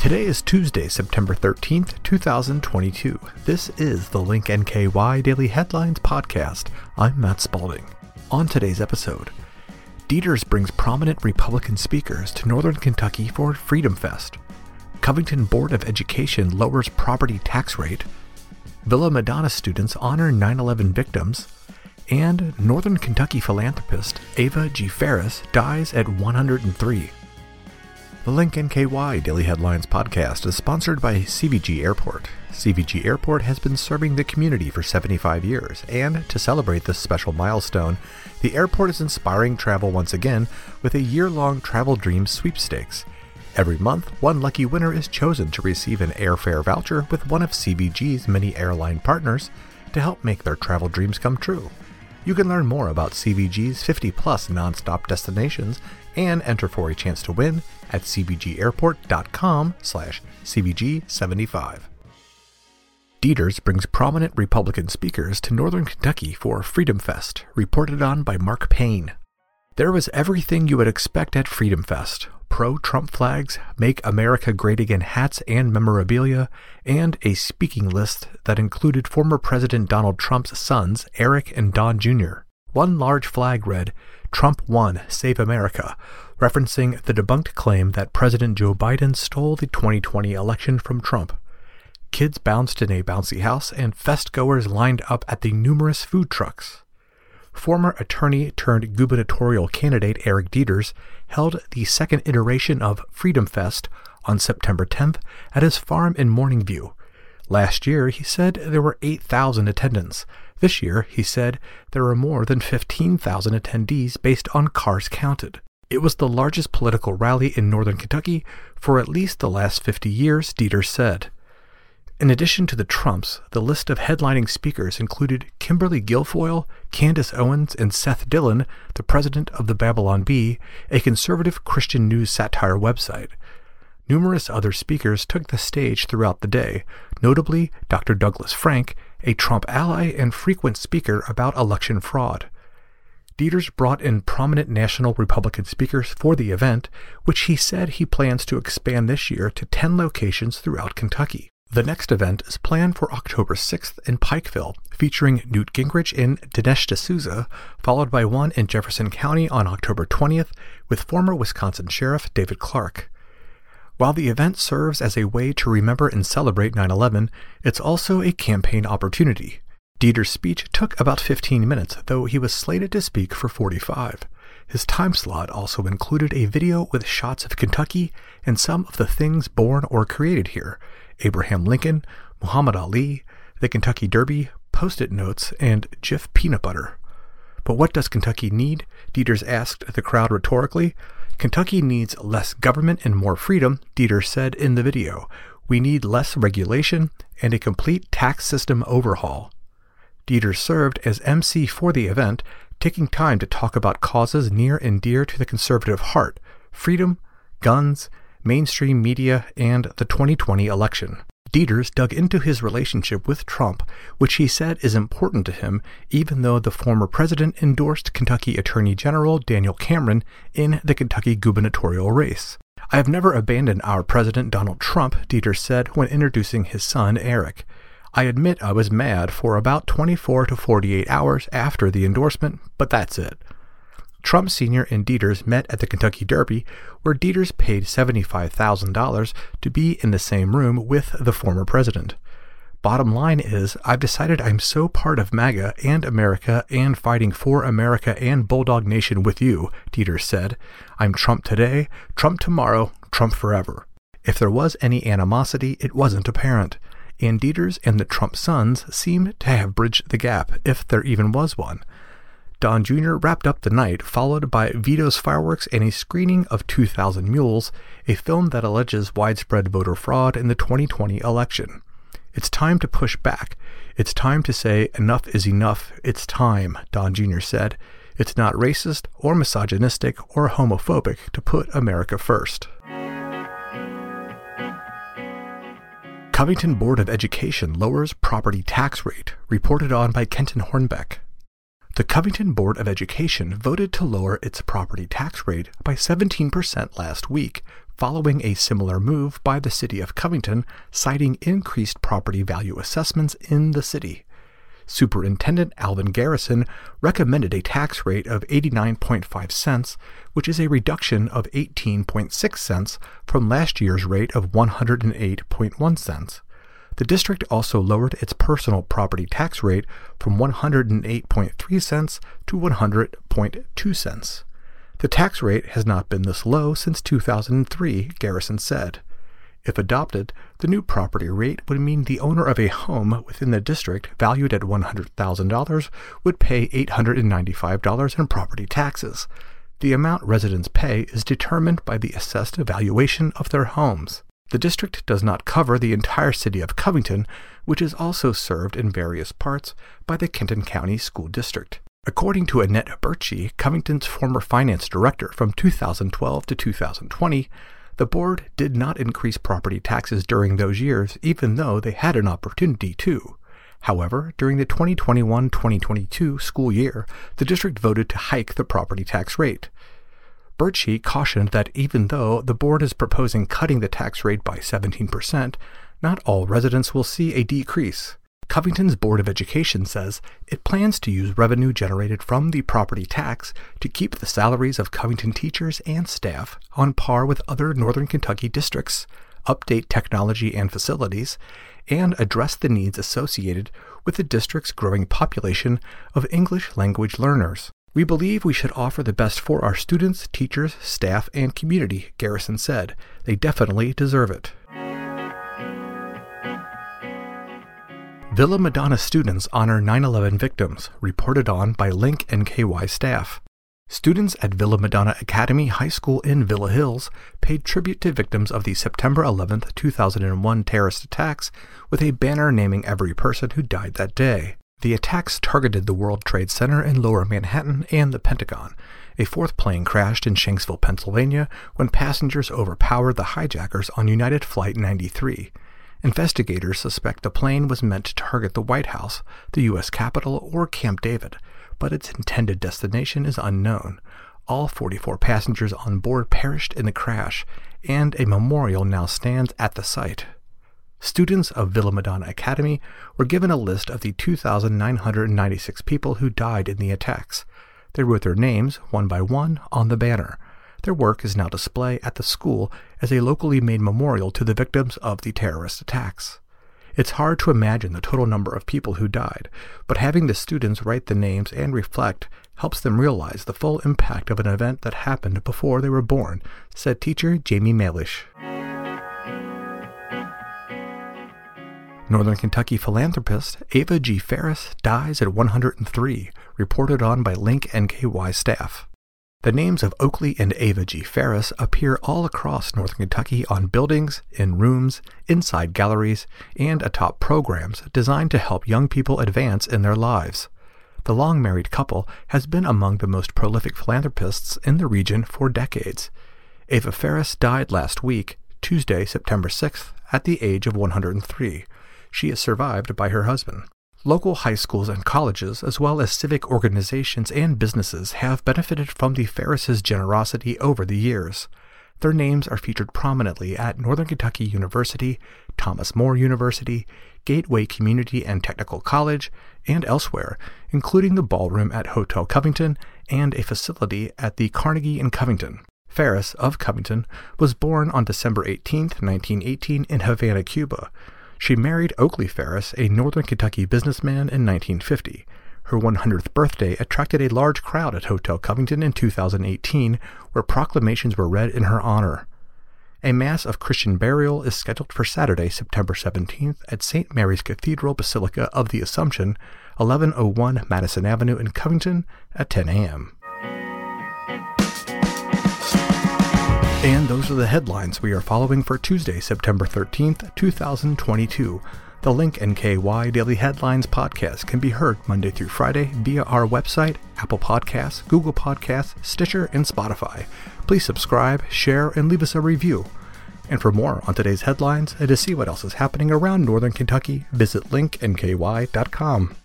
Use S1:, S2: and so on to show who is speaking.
S1: Today is Tuesday, September 13th, 2022. This is the Link NKY Daily Headlines Podcast. I'm Matt Spalding. On today's episode, Deters brings prominent Republican speakers to Northern Kentucky for Freedom Fest. Covington Board of Education lowers property tax rate. Villa Madonna students honor 9 11 victims. And Northern Kentucky philanthropist Eva G. Farris dies at 103. The Link NKY Daily Headlines podcast is sponsored by CVG Airport. CVG Airport has been serving the community for 75 years, and to celebrate this special milestone, the airport is inspiring travel once again with a year long Travel Dreams sweepstakes. Every month, one lucky winner is chosen to receive an airfare voucher with one of CVG's many airline partners to help make their travel dreams come true. You can learn more about CVG's 50 plus nonstop destinations and enter for a chance to win at cvgairport.com slash cvg75. Deters brings prominent Republican speakers to Northern Kentucky for Freedom Fest, reported on by Mark Payne. There was everything you would expect at Freedom Fest pro Trump flags, Make America Great Again hats and memorabilia, and a speaking list that included former President Donald Trump's sons, Eric and Don Jr. One large flag read, Trump won, save America, referencing the debunked claim that President Joe Biden stole the 2020 election from Trump. Kids bounced in a bouncy house, and fest goers lined up at the numerous food trucks former attorney turned gubernatorial candidate Eric Deters held the second iteration of Freedom Fest on September 10th at his farm in Morningview. Last year, he said there were 8,000 attendants. This year, he said there were more than 15,000 attendees based on cars counted. It was the largest political rally in northern Kentucky for at least the last 50 years, Dieter said. In addition to the Trumps, the list of headlining speakers included Kimberly Guilfoyle, Candace Owens, and Seth Dillon, the president of the Babylon Bee, a conservative Christian news satire website. Numerous other speakers took the stage throughout the day, notably Dr. Douglas Frank, a Trump ally and frequent speaker about election fraud. Deters brought in prominent national Republican speakers for the event, which he said he plans to expand this year to 10 locations throughout Kentucky. The next event is planned for October 6th in Pikeville, featuring Newt Gingrich and Dinesh D'Souza, followed by one in Jefferson County on October 20th with former Wisconsin Sheriff David Clarke. While the event serves as a way to remember and celebrate 9 11, it's also a campaign opportunity. Deters' speech took about 15 minutes, though he was slated to speak for 45. His time slot also included a video with shots of Kentucky and some of the things born or created here, Abraham Lincoln, Muhammad Ali, the Kentucky Derby, post it notes, and Jif peanut butter. But what does Kentucky need? Deters asked the crowd rhetorically. Kentucky needs less government and more freedom, Deters said in the video. We need less regulation and a complete tax system overhaul. Deters served as MC for the event, taking time to talk about causes near and dear to the conservative heart freedom, guns, mainstream media, and the 2020 election. Deters dug into his relationship with Trump, which he said is important to him, even though the former president endorsed Kentucky Attorney General Daniel Cameron in the Kentucky gubernatorial race. I have never abandoned our president Donald Trump, Deters said when introducing his son Eric. I admit I was mad for about 24 to 48 hours after the endorsement, but that's it. Trump Sr. and Deters met at the Kentucky Derby, where Deters paid $75,000 to be in the same room with the former president. Bottom line is, I've decided I'm so part of MAGA and America and fighting for America and Bulldog Nation with you, Deters said. I'm Trump today, Trump tomorrow, Trump forever. If there was any animosity, it wasn't apparent. And Deters and the Trump sons seemed to have bridged the gap, if there even was one. Don Jr. wrapped up the night, followed by Vito's fireworks and a screening of 2000 Mules, a film that alleges widespread voter fraud in the 2020 election. It's time to push back. It's time to say enough is enough. It's time, Don Jr. said. It's not racist or misogynistic or homophobic to put America first. Covington Board of Education lowers property tax rate, reported on by Kenton Hornbeck. The Covington Board of Education voted to lower its property tax rate by 17% last week, following a similar move by the City of Covington, citing increased property value assessments in the city. Superintendent Alvin Garrison recommended a tax rate of 89.5 cents, which is a reduction of 18.6 cents from last year's rate of 108.1 cents. The district also lowered its personal property tax rate from 108.3 cents to 100.2 cents. The tax rate has not been this low since 2003, Garrison said. If adopted, the new property rate would mean the owner of a home within the district valued at $100,000 would pay $895 in property taxes. The amount residents pay is determined by the assessed valuation of their homes. The district does not cover the entire city of Covington, which is also served in various parts by the Kenton County School District. According to Annette Birchie, Covington's former finance director from 2012 to 2020, the board did not increase property taxes during those years, even though they had an opportunity to. However, during the 2021 2022 school year, the district voted to hike the property tax rate. Birchie cautioned that even though the board is proposing cutting the tax rate by 17%, not all residents will see a decrease. Covington's Board of Education says it plans to use revenue generated from the property tax to keep the salaries of Covington teachers and staff on par with other Northern Kentucky districts, update technology and facilities, and address the needs associated with the district's growing population of English language learners. We believe we should offer the best for our students, teachers, staff, and community, Garrison said. They definitely deserve it. Villa Madonna students honor 9 11 victims, reported on by Link NKY staff. Students at Villa Madonna Academy High School in Villa Hills paid tribute to victims of the September 11, 2001 terrorist attacks with a banner naming every person who died that day. The attacks targeted the World Trade Center in lower Manhattan and the Pentagon. A fourth plane crashed in Shanksville, Pennsylvania, when passengers overpowered the hijackers on United Flight 93. Investigators suspect the plane was meant to target the White House, the U.S. Capitol, or Camp David, but its intended destination is unknown. All 44 passengers on board perished in the crash, and a memorial now stands at the site. Students of Villa Madonna Academy were given a list of the 2,996 people who died in the attacks. They wrote their names, one by one, on the banner. Their work is now displayed at the school as a locally made memorial to the victims of the terrorist attacks. It's hard to imagine the total number of people who died, but having the students write the names and reflect helps them realize the full impact of an event that happened before they were born, said teacher Jamie Malish. Northern Kentucky philanthropist Eva G. Farris dies at 103, reported on by Link NKY staff. The names of Oakley and Eva G. Farris appear all across northern Kentucky on buildings, in rooms, inside galleries, and atop programs designed to help young people advance in their lives. The long married couple has been among the most prolific philanthropists in the region for decades. Eva Farris died last week, Tuesday, September 6th, at the age of 103. She is survived by her husband. Local high schools and colleges, as well as civic organizations and businesses, have benefited from the Farris's generosity over the years. Their names are featured prominently at Northern Kentucky University, Thomas More University, Gateway Community and Technical College, and elsewhere, including the ballroom at Hotel Covington and a facility at the Carnegie in Covington. Farris of Covington was born on December 18, 1918, in Havana, Cuba. She married Oakley Farris, a northern Kentucky businessman, in 1950. Her 100th birthday attracted a large crowd at Hotel Covington in 2018, where proclamations were read in her honor. A Mass of Christian burial is scheduled for Saturday, September 17th at St. Mary's Cathedral Basilica of the Assumption, 1101 Madison Avenue in Covington at 10 a.m. And those are the headlines we are following for Tuesday, September 13th, 2022. The Link NKY Daily Headlines podcast can be heard Monday through Friday via our website, Apple Podcasts, Google Podcasts, Stitcher, and Spotify. Please subscribe, share, and leave us a review. And for more on today's headlines and to see what else is happening around Northern Kentucky, visit linknky.com.